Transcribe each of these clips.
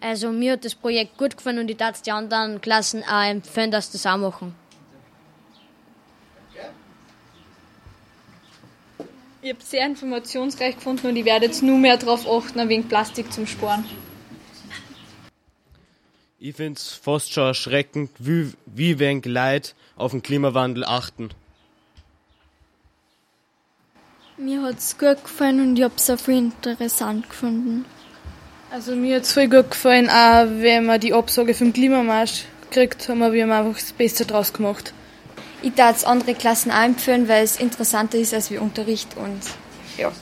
Also mir hat das Projekt gut gefallen und ich darf die anderen Klassen auch empfehlen, dass das auch machen. Ich habe sehr informationsreich gefunden und ich werde jetzt nur mehr darauf achten, wenig Plastik zum Sparen. Ich finde es fast schon erschreckend, wie, wie wenig Leute auf den Klimawandel achten. Mir hat es gut gefallen und ich habe es auch viel interessant gefunden. Also mir hat es voll gut gefallen, auch wenn man die Absage vom Klimamarsch gekriegt haben, wir haben einfach das Beste draus gemacht. Ich darf es andere Klassen auch empfehlen, weil es interessanter ist als wie Unterricht und ja.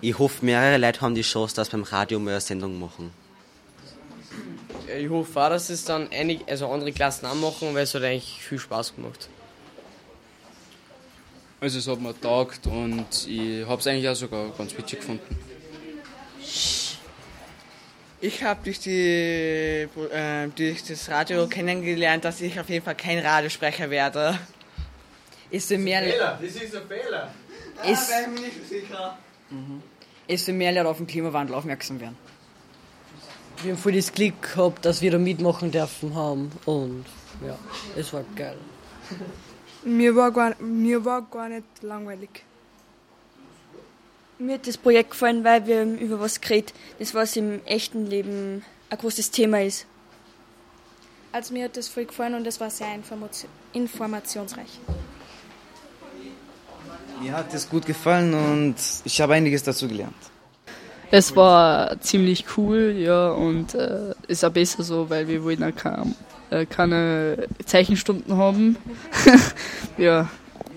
Ich hoffe, mehrere Leute haben die Chance, dass beim Radio mal eine Sendung machen. Ich hoffe auch, dass es dann einig, also andere Klassen auch machen, weil es hat eigentlich viel Spaß gemacht. Also es hat mir getaugt und ich habe es eigentlich auch sogar ganz witzig gefunden. Ich habe durch, die, äh, durch das Radio kennengelernt, dass ich auf jeden Fall kein Radiosprecher werde. Ist für mehr Fehler, das ist ein Fehler. Ist, ah, bin ich nicht sicher. Mhm. Ist mehr Leute auf den Klimawandel aufmerksam werden. Wir haben voll das Glück gehabt, dass wir da mitmachen dürfen haben und ja, es war geil. Mir war gar, mir war gar nicht langweilig. Mir hat das Projekt gefallen, weil wir über was geredet, das was im echten Leben ein großes Thema ist. Also mir hat das voll gefallen und es war sehr informationsreich. Mir hat es gut gefallen und ich habe einiges dazu gelernt. Es war ziemlich cool, ja, und äh, ist auch besser so, weil wir wollen auch keine, äh, keine Zeichenstunden haben. ja,